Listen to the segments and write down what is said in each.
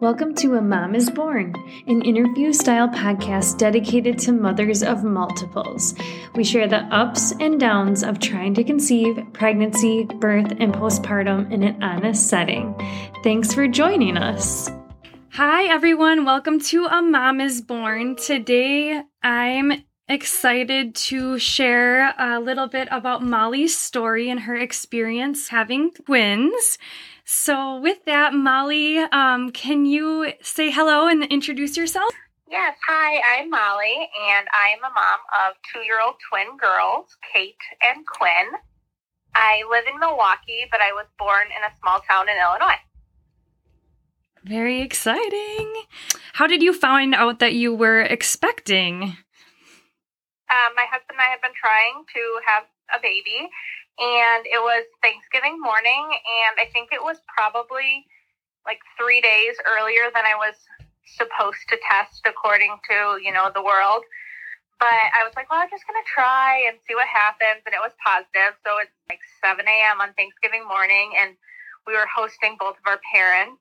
Welcome to A Mom is Born, an interview style podcast dedicated to mothers of multiples. We share the ups and downs of trying to conceive, pregnancy, birth, and postpartum in an honest setting. Thanks for joining us. Hi, everyone. Welcome to A Mom is Born. Today, I'm excited to share a little bit about Mollie's story and her experience having twins. So, with that, Mollie, um, can you say hello and introduce yourself? Yes, hi, I'm Mollie, and I am a mom of two year old twin girls, Kate and Quinn. I live in Milwaukee, but I was born in a small town in Illinois. Very exciting. How did you find out that you were expecting? Um, my husband and I have been trying to have a baby, and it was Thanksgiving morning, and I think it was probably like three days earlier than I was supposed to test according to you know the world. But I was like, well, I'm just gonna try and see what happens, and it was positive. So it's like 7 a.m. on Thanksgiving morning, and we were hosting both of our parents.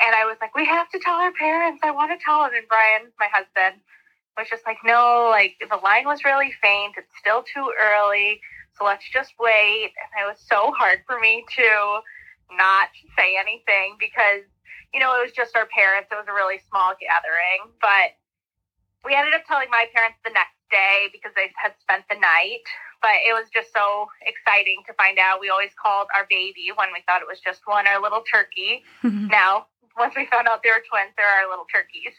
And I was like, we have to tell our parents. I want to tell them. And Brian, my husband, was just like, no, like the line was really faint. It's still too early so let's just wait. And it was so hard for me to not say anything because, you know, it was just our parents. It was a really small gathering. But we ended up telling my parents the next day because they had spent the night. But it was just so exciting to find out. We always called our baby when we thought it was just one, our little turkey. now, once we found out they were twins, they're our little turkeys.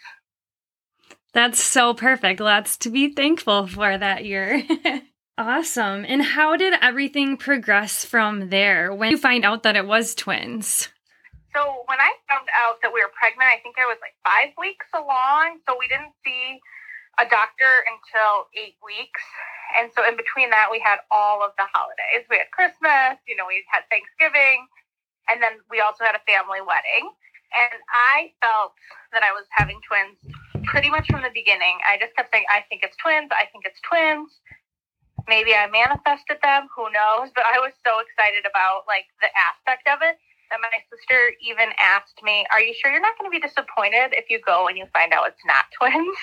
That's so perfect. Lots to be thankful for that year. Awesome. And how did everything progress from there when you find out that it was twins? So when I found out that we were pregnant, I think I was like five weeks along. So we didn't see a doctor until eight weeks. And so in between that, we had all of the holidays. We had Christmas, you know, we had Thanksgiving, and then we also had a family wedding. And I felt that I was having twins pretty much from the beginning. I just kept saying, I think it's twins. I think it's twins maybe I manifested them, who knows? But I was so excited about like the aspect of it that my sister even asked me, Are you sure you're not going to be disappointed if you go and you find out it's not twins?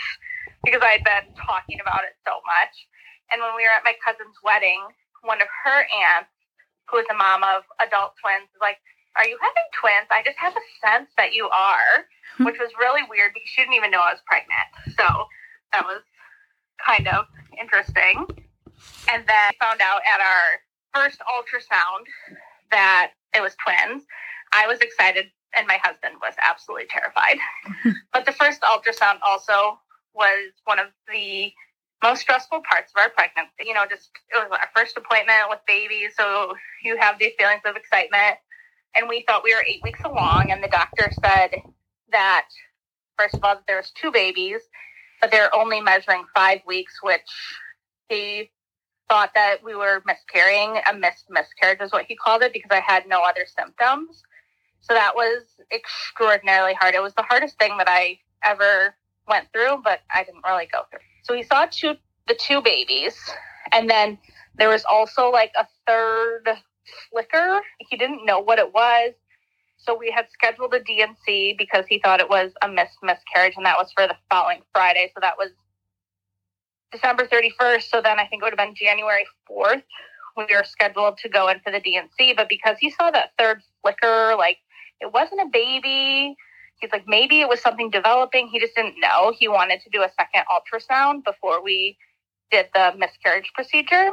because I had been talking about it so much. And when we were at my cousin's wedding, one of her aunts, who is a mom of adult twins, was like, Are you having twins? I just have a sense that you are, hmm. which was really weird because she didn't even know I was pregnant. So that was kind of interesting. And then found out at our first ultrasound that it was twins. I was excited, and my husband was absolutely terrified. but the first ultrasound also was one of the most stressful parts of our pregnancy. You know, just it was our first appointment with babies, so you have these feelings of excitement. And we thought we were eight weeks along, and the doctor said that first of all, that there was two babies, but they're only measuring five weeks, which he thought that we were miscarrying. A missed miscarriage is what he called it because I had no other symptoms. So that was extraordinarily hard. It was the hardest thing that I ever went through, but I didn't really go through. So he saw two the two babies, and then there was also like a third flicker. He didn't know what it was. So we had scheduled a D&C because he thought it was a missed miscarriage, and that was for the following Friday. So that was December 31st. So then I think it would have been January 4th. We were scheduled to go in for the D&C, but because he saw that third flicker, like it wasn't a baby. He's like, maybe it was something developing. He just didn't know. He wanted to do a second ultrasound before we did the miscarriage procedure.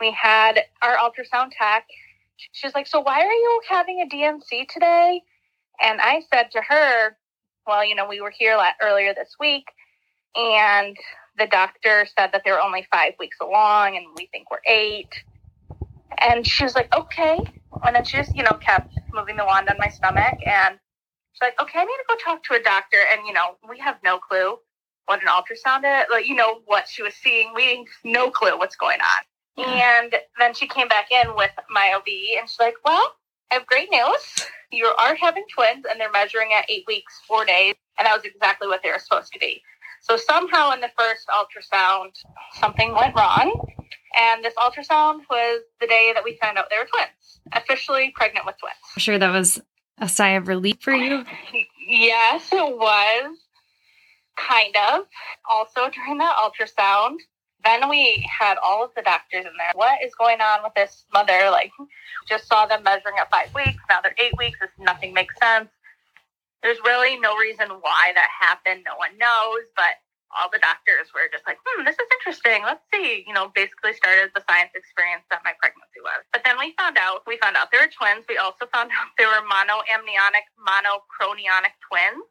We had our ultrasound tech. She's like, so why are you having a D&C today? And I said to her, well, you know, we were here earlier this week and the doctor said that they were only five weeks along and we think we're eight. And she was like, okay. And then she just, you know, kept moving the wand on my stomach. And she's like, okay, I need to go talk to a doctor. And, you know, we have no clue what an ultrasound is, like, you know, what she was seeing. We no clue what's going on. And then she came back in with my OB and she's like, well, I have great news. You are having twins and they're measuring at eight weeks, four days. And that was exactly what they were supposed to be. So somehow in the first ultrasound, something went wrong. And this ultrasound was the day that we found out they were twins, officially pregnant with twins. I'm sure that was a sigh of relief for you. Yes, it was. Kind of. Also during that ultrasound. Then we had all of the doctors in there. What is going on with this mother? Like, just saw them measuring at five weeks. Now they're eight weeks. This, nothing makes sense. There's really no reason why that happened. No one knows, but all the doctors were just like, hmm, this is interesting. Let's see. You know, basically started the science experience that my pregnancy was. But then we found out, we found out they were twins. We also found out they were monoamniotic, monochorionic twins,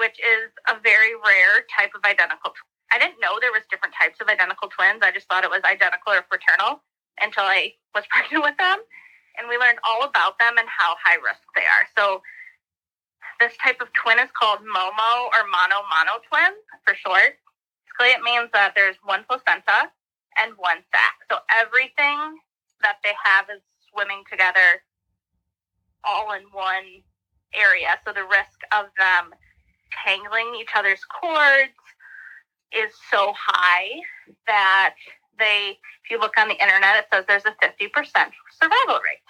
which is a very rare type of identical twin. I didn't know there was different types of identical twins. I just thought it was identical or fraternal until I was pregnant with them. And we learned all about them and how high risk they are. So this type of twin is called MOMO or mono mono twin for short. Basically, it means that there's one placenta and one sac. So everything that they have is swimming together all in one area. So the risk of them tangling each other's cords is so high that they, if you look on the internet, it says there's a 50% survival rate.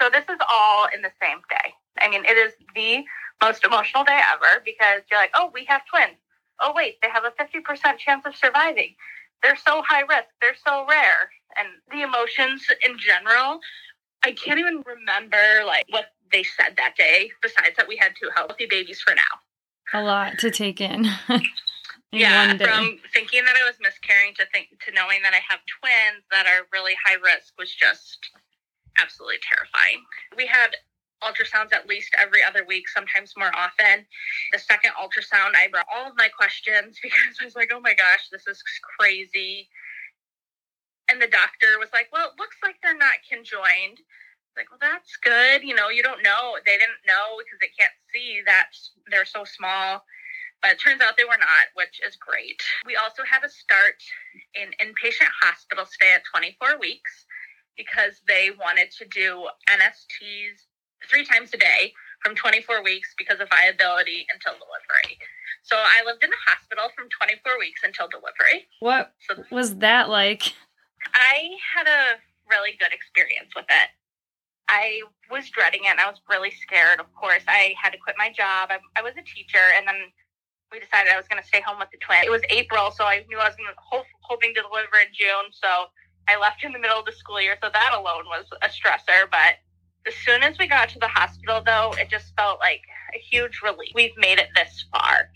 So this is all in the same day. I mean, it is the most emotional day ever because you're like, oh, we have twins. Oh, wait, they have a 50% chance of surviving. They're so high risk. They're so rare. And the emotions in general, I can't even remember like what they said that day, besides that we had two healthy babies for now. A lot to take in. in yeah, from thinking that I was miscarrying to think to knowing that I have twins that are really high risk was just absolutely terrifying. We had ultrasounds at least every other week, sometimes more often. The second ultrasound, I brought all of my questions because I was like, oh my gosh, this is crazy. And the doctor was like, well, it looks like they're not conjoined. Like, well, that's good. You know, you don't know. They didn't know because they can't see that they're so small. But it turns out they were not, which is great. We also had to start an inpatient hospital stay at 24 weeks because they wanted to do NSTs three times a day from 24 weeks because of viability until delivery. So I lived in the hospital from 24 weeks until delivery. What so was that like? I had a really good experience with it. I was dreading it and I was really scared, of course. I had to quit my job. I, I was a teacher and then we decided I was going to stay home with the twin. It was April, so I knew I was gonna, hope, hoping to deliver in June. So I left in the middle of the school year. So that alone was a stressor, but as soon as we got to the hospital, though, it just felt like a huge relief. We've made it this far.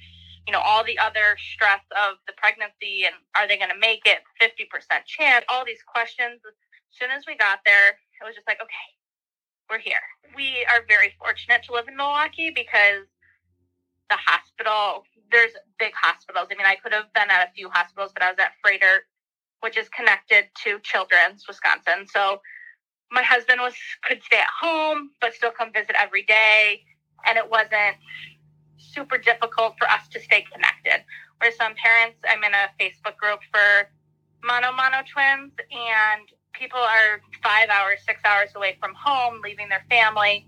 You know, all the other stress of the pregnancy and are they going to make it? 50% chance, all these questions. As soon as we got there, it was just like, okay, we're here. We are very fortunate to live in Milwaukee because the hospital, there's big hospitals. I mean, I could have been at a few hospitals, but I was at Froedtert, which is connected to Children's, Wisconsin. So my husband was could stay at home but still come visit every day. And it wasn't super difficult for us to stay connected. Where some parents. I'm in a facebook group for mono mono twins and people are five hours six hours away from home leaving their family.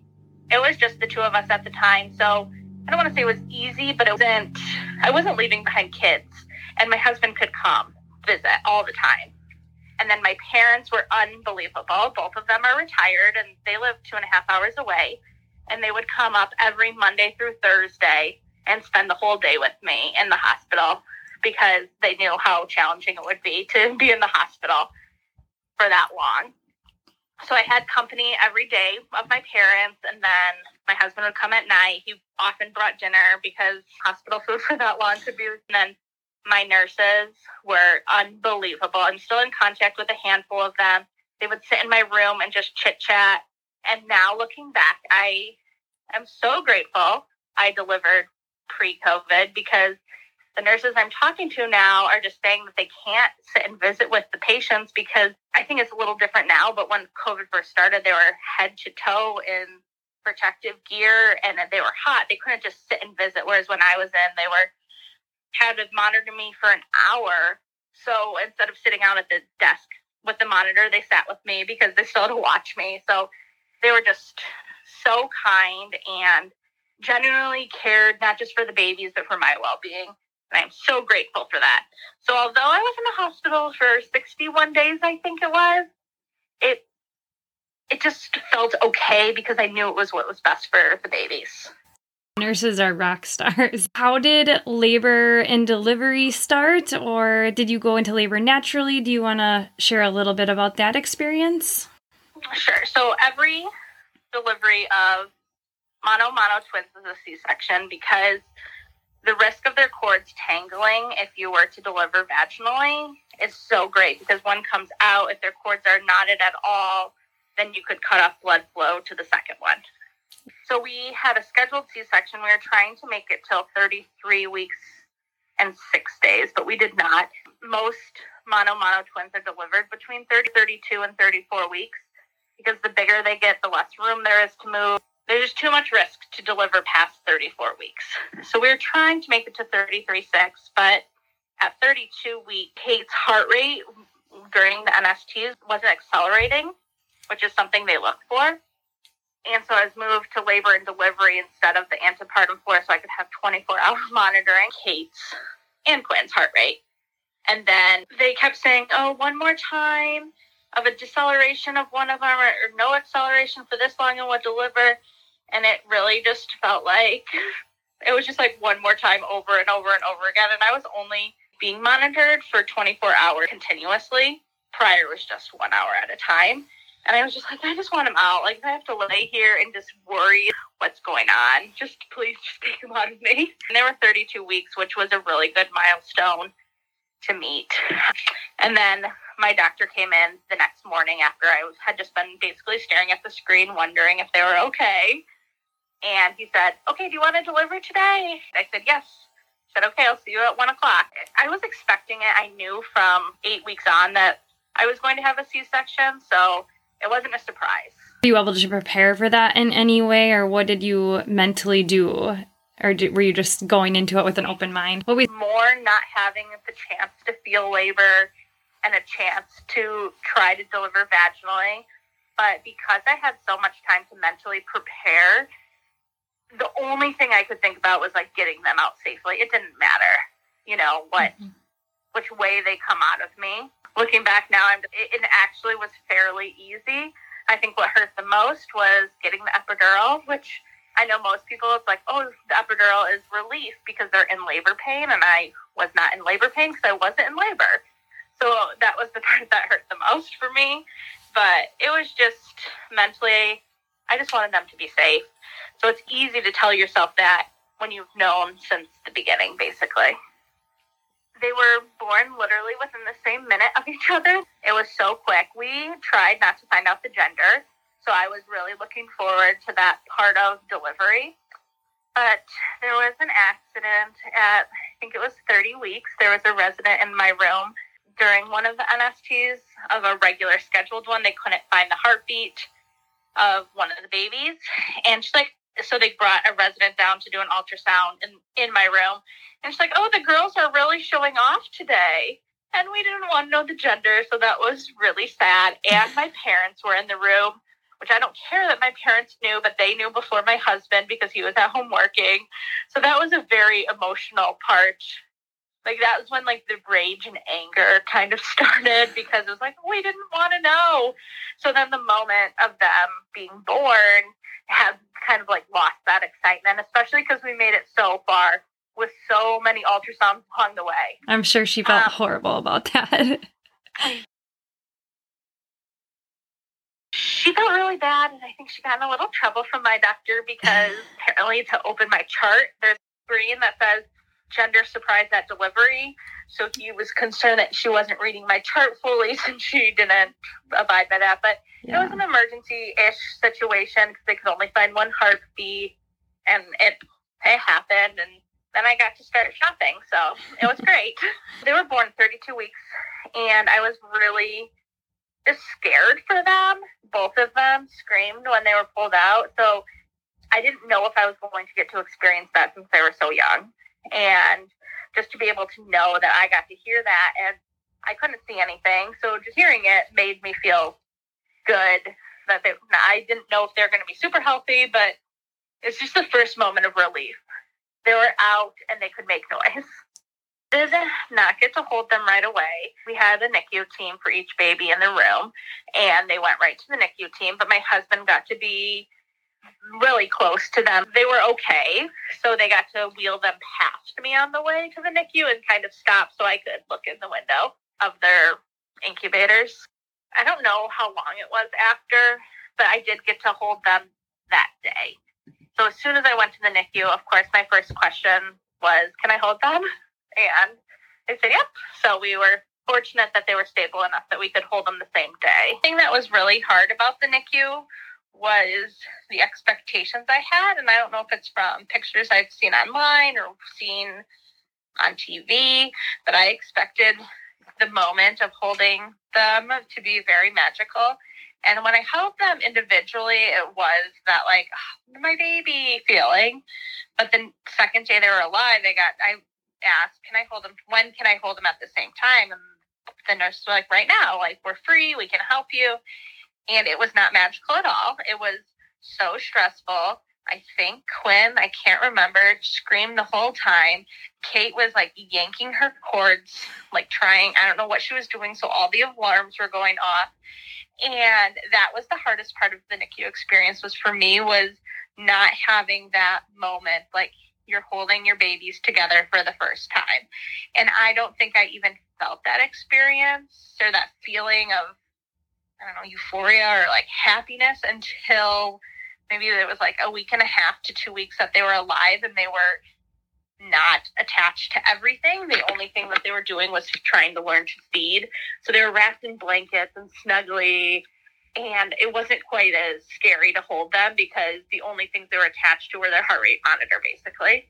It was just the two of us at the time. So i don't want to say it was easy but it wasn't i wasn't leaving behind kids. And my husband could come visit all the time and then my parents were unbelievable. Both of them are retired and they live two and a half hours away. And they would come up every Monday through Thursday and spend the whole day with me in the hospital because they knew how challenging it would be to be in the hospital for that long. So I had company every day of my parents, and then my husband would come at night. He often brought dinner because hospital food for that long could be. And then my nurses were unbelievable. I'm still in contact with a handful of them. They would sit in my room and just chit chat. And now looking back, I am so grateful I delivered pre COVID because the nurses I'm talking to now are just saying that they can't sit and visit with the patients because I think it's a little different now. But when COVID first started, they were head to toe in protective gear and they were hot. They couldn't just sit and visit. Whereas when I was in, they were had to monitor me for an hour. So instead of sitting out at the desk with the monitor, they sat with me because they still had to watch me. So they were just so kind and genuinely cared not just for the babies, but for my well being. And I'm so grateful for that. So although I was in the hospital for 61 days, I think it was, it it just felt okay because I knew it was what was best for the babies. Nurses are rock stars. How did labor and delivery start, or did you go into labor naturally? Do you want to share a little bit about that experience? Sure. So every delivery of mono mono twins is a C section because the risk of their cords tangling if you were to deliver vaginally is so great because one comes out if their cords are knotted at all then you could cut off blood flow to the second one so we had a scheduled c-section we were trying to make it till 33 weeks and six days but we did not most mono mono twins are delivered between 30 32 and 34 weeks because the bigger they get the less room there is to move there's too much risk to deliver past 34 weeks. So we are trying to make it to 33.6, but at 32 week, Kate's heart rate during the NSTs wasn't accelerating, which is something they look for. And so I was moved to labor and delivery instead of the antepartum floor so I could have 24 hour monitoring. Kate's and Quinn's heart rate. And then they kept saying, oh, one more time of a deceleration of one of them or, or no acceleration for this long and we'll deliver. And it really just felt like it was just like one more time over and over and over again. And i was only being monitored for 24 hours continuously. Prior was just one hour at a time and i was just like i just want him out like i have to lay here and just worry what's going on just please just take him out of me and there were 32 weeks which was a really good milestone to meet and then my doctor came in the next morning after I was, had just been basically staring at the screen, wondering if they were okay. And he said, Okay, do you want to deliver today? I said, Yes. Said, Okay, I'll see you at one o'clock. I was expecting it. I knew from eight weeks on that I was going to have a C section, so it wasn't a surprise. Were you able to prepare for that in any way, or what did you mentally do? Or did, were you just going into it with an open mind? What was more not having the chance to feel labor and a chance to try to deliver vaginally. But because I had so much time to mentally prepare, the only thing I could think about was like getting them out safely. It didn't matter, you know, what mm-hmm. which way they come out of me. Looking back now, I'm, it actually was fairly easy. I think what hurt the most was getting the epidural, which I know most people it's like, oh, the epidural is relief because they're in labor pain, and I was not in labor pain because I wasn't in labor. So that was the part that hurt the most for me. But it was just mentally, I just wanted them to be safe. So it's easy to tell yourself that when you've known since the beginning, basically. They were born literally within the same minute of each other. It was so quick. We tried not to find out the gender. So I was really looking forward to that part of delivery. But there was an accident at, I think it was 30 weeks. There was a resident in my room during one of the NSTs of a regular scheduled one. They couldn't find the heartbeat of one of the babies. And she's like, so they brought a resident down to do an ultrasound in, in my room. And she's like, oh, the girls are really showing off today. And we didn't want to know the gender. So that was really sad. And my parents were in the room, which I don't care that my parents knew, but they knew before my husband because he was at home working. So that was a very emotional part like that was when like the rage and anger kind of started because it was like we didn't want to know so then the moment of them being born had kind of like lost that excitement especially because we made it so far with so many ultrasounds along the way i'm sure she felt um, horrible about that she felt really bad and i think she got in a little trouble from my doctor because apparently to open my chart there's a screen that says gender surprise at delivery. So he was concerned that she wasn't reading my chart fully since she didn't abide by that. But yeah. it was an emergency ish situation because they could only find one heartbeat and it, it happened. And then I got to start shopping. So it was great. they were born 32 weeks and I was really just scared for them. Both of them screamed when they were pulled out. So I didn't know if I was going to get to experience that since they were so young and just to be able to know that I got to hear that and I couldn't see anything. So just hearing it made me feel good that they, I didn't know if they're going to be super healthy, but it's just the first moment of relief. They were out and they could make noise. Did not get to hold them right away. We had a NICU team for each baby in the room, and they went right to the NICU team. But my husband got to be really close to them. They were okay, so they got to wheel them past me on the way to the NICU and kind of stop so I could look in the window of their incubators. I don't know how long it was after, but I did get to hold them that day. So as soon as I went to the NICU, of course, my first question was, Can I hold them? And they said, Yep. So we were fortunate that they were stable enough that we could hold them the same day. The thing that was really hard about the NICU was the expectations I had. And I don't know if it's from pictures I've seen online or seen on TV, but I expected the moment of holding them to be very magical. And when I held them individually, it was that like oh, my baby feeling. But the second day they were alive, they got I asked, "Can I hold them? When can I hold them at the same time?" And the nurse was like, "Right now, like we're free, we can help you." And it was not magical at all. It was so stressful. I think Quinn, I can't remember, screamed the whole time. Kate was like yanking her cords, like trying, I don't know what she was doing. So all the alarms were going off. And that was the hardest part of the NICU experience was for me was not having that moment like you're holding your babies together for the first time. And I don't think I even felt that experience or that feeling of I don't know, euphoria or like happiness until maybe it was like a week and a half to two weeks that they were alive and they were not attached to everything. The only thing that they were doing was trying to learn to feed. So they were wrapped in blankets and snuggly. And it wasn't quite as scary to hold them because the only things they were attached to were their heart rate monitor, basically.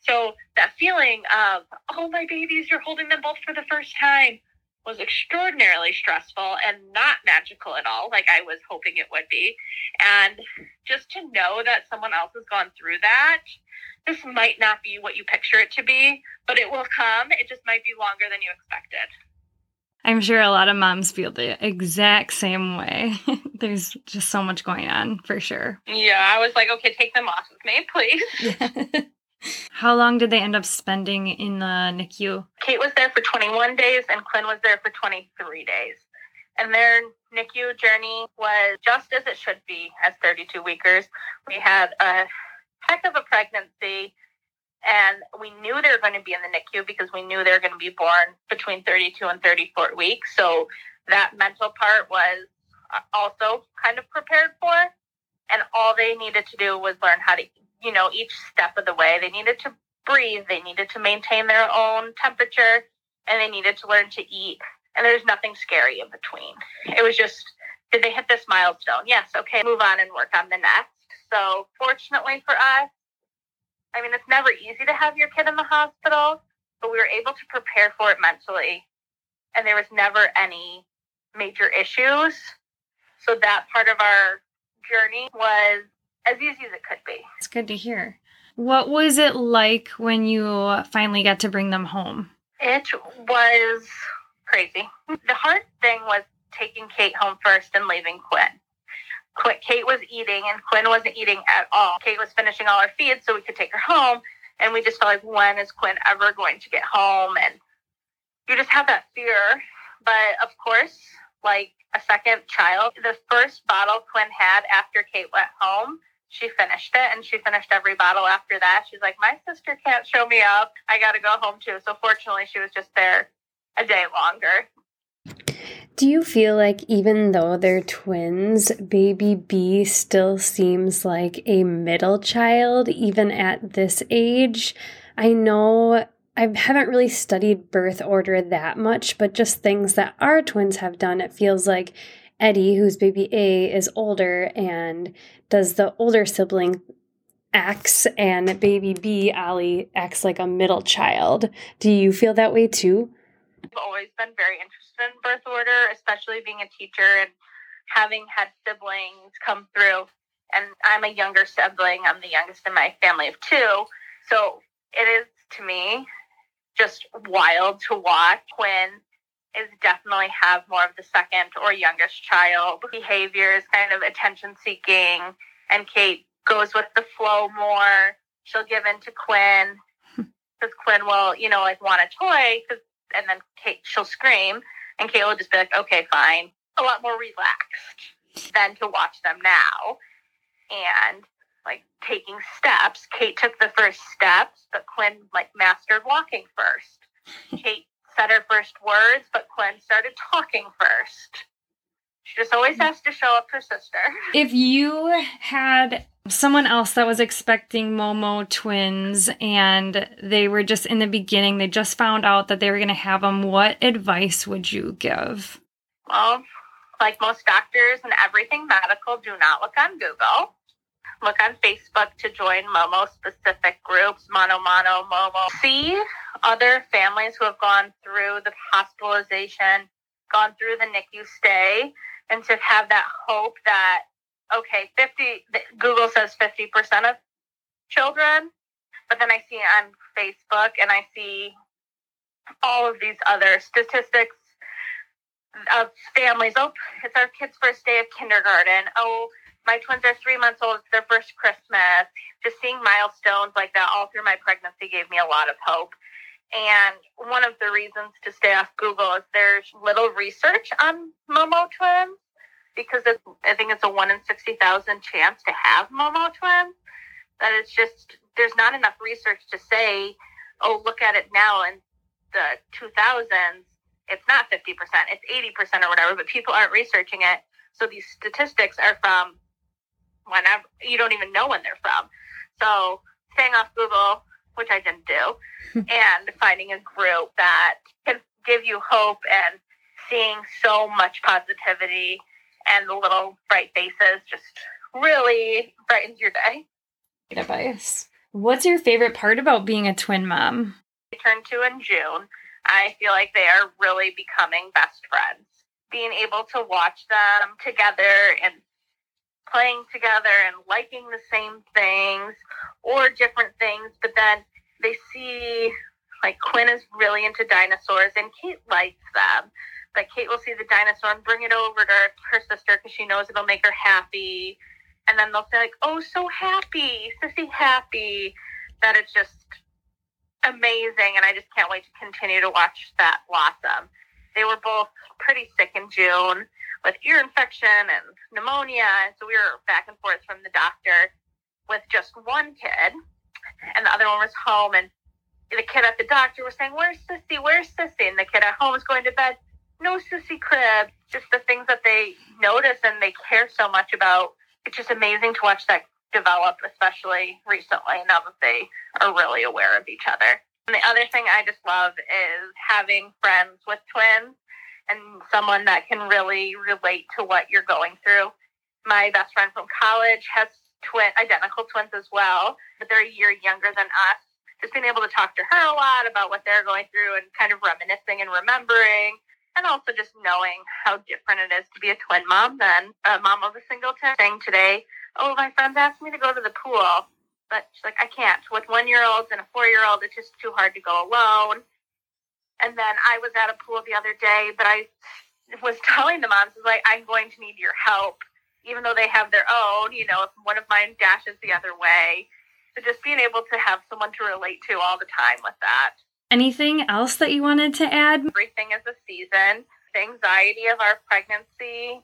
So that feeling of, oh, my babies, you're holding them both for the first time was extraordinarily stressful and not magical at all, like I was hoping it would be. And just to know that someone else has gone through that, this might not be what you picture it to be, but it will come. It just might be longer than you expected. I'm sure a lot of moms feel the exact same way. There's just so much going on for sure. Yeah, I was like, okay, take them off of me, please. How long did they end up spending in uh, the NICU? Kate was there for 21 days and Quinn was there for 23 days. And their NICU journey was just as it should be as 32 weekers. We had a heck of a pregnancy and we knew they were going to be in the NICU because we knew they were going to be born between 32 and 34 weeks. So that mental part was uh, also kind of prepared for. And all they needed to do was learn how to you know, each step of the way. They needed to breathe, they needed to maintain their own temperature, and they needed to learn to eat. And there's nothing scary in between. It was just, did they hit this milestone? Yes, okay, move on and work on the next. So, fortunately for us, I mean, it's never easy to have your kid in the hospital, but we were able to prepare for it mentally. And there was never any major issues. So, that part of our journey was as easy as it could be. It's good to hear. What was it like when you finally got to bring them home? It was crazy. The hard thing was taking Kate home first and leaving Quinn. Kate was eating and Quinn wasn't eating at all. Kate was finishing all her feeds so we could take her home. And we just felt like, when is Quinn ever going to get home? And you just have that fear. But of course, like a second child, the first bottle Quinn had after Kate went home she finished it and she finished every bottle after that. She's like, My sister can't show me up. I got to go home too. So fortunately, she was just there a day longer. Do you feel like even though they're twins, baby B still seems like a middle child, even at this age? I know I haven't really studied birth order that much, but just things that our twins have done, it feels like Eddie, whose baby A is older and does the older sibling acts and baby B, Ali, acts like a middle child. Do you feel that way too? I've always been very interested in birth order, especially being a teacher and having had siblings come through. And I'm a younger sibling. I'm the youngest in my family of two. So it is to me just wild to watch when is definitely have more of the second or youngest child behaviors, kind of attention seeking, and Kate goes with the flow more. She'll give in to Quinn because Quinn will, you know, like want a toy, cause, and then Kate she'll scream, and Kate will just be like, "Okay, fine." A lot more relaxed than to watch them now. and like taking steps. Kate took the first steps, but Quinn like mastered walking first. Kate said her first words, but Quinn started talking first. She just always has to show up her sister. If you had someone else that was expecting Momo twins and they were just in the beginning, they just found out that they were going to have them, what advice would you give? Well, like most doctors and everything medical, do not look on Google. Look on Facebook to join Momo specific groups, Mono Mono, Momo. See other families who have gone through the hospitalization, gone through the NICU stay, and to have that hope that, okay, 50, Google says 50% of children, but then I see on Facebook and I see all of these other statistics of families. Oh, it's our kid's first day of kindergarten. Oh, my twins are three months old. It's their first Christmas. Just seeing milestones like that all through my pregnancy gave me a lot of hope. And one of the reasons to stay off Google is there's little research on Momo twins because I think it's a one in 60,000 chance to have Momo twins. That it's just, there's not enough research to say, oh, look at it now in the 2000s it's not 50%, it's 80% or whatever, but people aren't researching it. So these statistics are from whenever, you don't even know when they're from. So staying off Google, which I didn't do, and finding a group that can give you hope and seeing so much positivity and the little bright faces just really brightens your day. Great advice. What's your favorite part about being a twin mom? I turned two in June I feel like they are really becoming best friends. Being able to watch them together and playing together and liking the same things or different things, but then they see like Quinn is really into dinosaurs and Kate likes them. But Kate will see the dinosaur and bring it over to her sister because she knows it'll make her happy. And then they'll say like, "Oh, so happy, sissy, happy," that it's just amazing, and I just can't wait to continue to watch that blossom. They were both pretty sick in June with ear infection and pneumonia, so we were back and forth from the doctor with just one kid, and the other one was home. And the kid at the doctor was saying, "Where's Sissy? Where's Sissy?" And the kid at home was going to bed. No Sissy crib. Just the things that they notice and they care so much about. It's just amazing to watch that develop, especially recently, now that they are really aware of each other. And the other thing I just love is having friends with twins and someone that can really relate to what you're going through. My best friend from college has twin identical twins as well, but they're a year younger than us. Just being able to talk to her a lot about what they're going through and kind of reminiscing and remembering and also just knowing how different it is to be a twin mom than a mom of a singleton. Saying today, oh, my friends asked me to go to the pool, but she's like, I can't. With one year olds and a four year old, it's just too hard to go alone. And then I was at a pool the other day, but I was telling the moms, like, I'm going to need your help, even though they have their own. You know, if one of mine dashes the other way, so just being able to have someone to relate to all the time with that. Anything else that you wanted to add? Everything is a season. The anxiety of our pregnancy,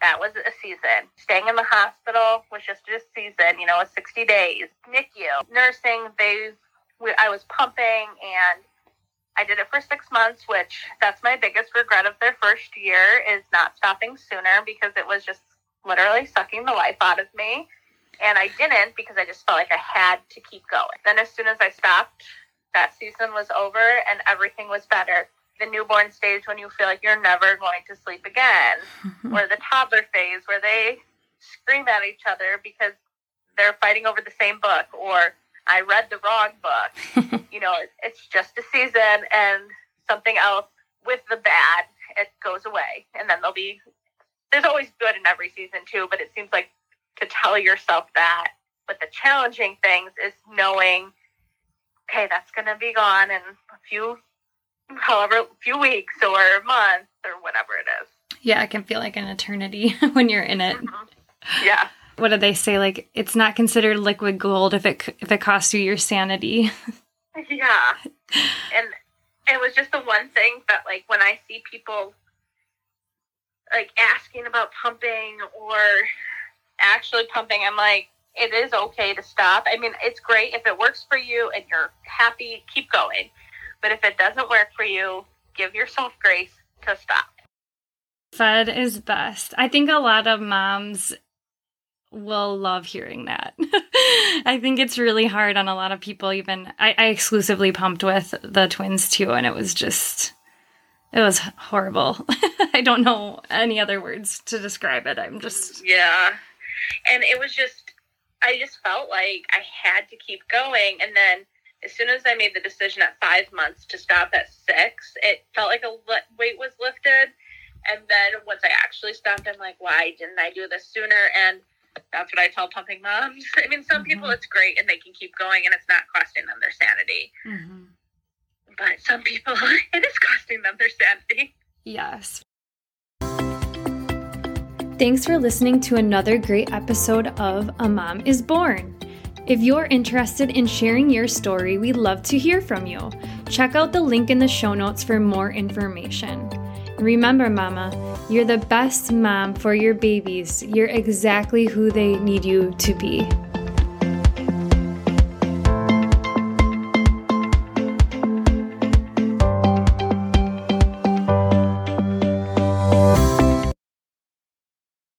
that was a season. Staying in the hospital was just a season, you know, 60 days. NICU, nursing, they, I was pumping and I did it for six months, which that's my biggest regret of their first year is not stopping sooner because it was just literally sucking the life out of me. And I didn't because I just felt like I had to keep going. Then as soon as I stopped, that season was over and everything was better the newborn stage when you feel like you're never going to sleep again, or the toddler phase where they scream at each other because they're fighting over the same book, or I read the wrong book. you know, it's just a season and something else with the bad, it goes away. And then there'll be, there's always good in every season too, but it seems like to tell yourself that. But the challenging things is knowing, okay, that's going to be gone in a few however few weeks or months or whatever it is. Yeah, it can feel like an eternity when you're in it. Mm-hmm. Yeah. What do they say? Like it's not considered liquid gold if it if it costs you your sanity. yeah, and it was just the one thing that like when I see people like asking about pumping or actually pumping, I'm like, it is okay to stop. I mean, it's great if it works for you and you're happy, keep going. But if it doesn't work for you, give yourself grace to stop. Fed is best. I think a lot of moms will love hearing that. I think it's really hard on a lot of people. Even I, I exclusively pumped with the twins too, and it was just it was horrible. I don't know any other words to describe it. I'm just yeah, and it was just I just felt like I had to keep going, and then as soon as I made the decision at five months to stop at six, it felt like a weight was lifted. And then once I actually stopped, I'm like, why didn't I do this sooner? And that's what I tell pumping moms. I mean, some mm-hmm. people it's great and they can keep going and it's not costing them their sanity. Mm-hmm. But some people, it is costing them their sanity. Yes. Thanks for listening to another great episode of A Mom is Born. If you're interested in sharing your story, we'd love to hear from you. Check out the link in the show notes for more information. Remember, Mama, you're the best mom for your babies. You're exactly who they need you to be.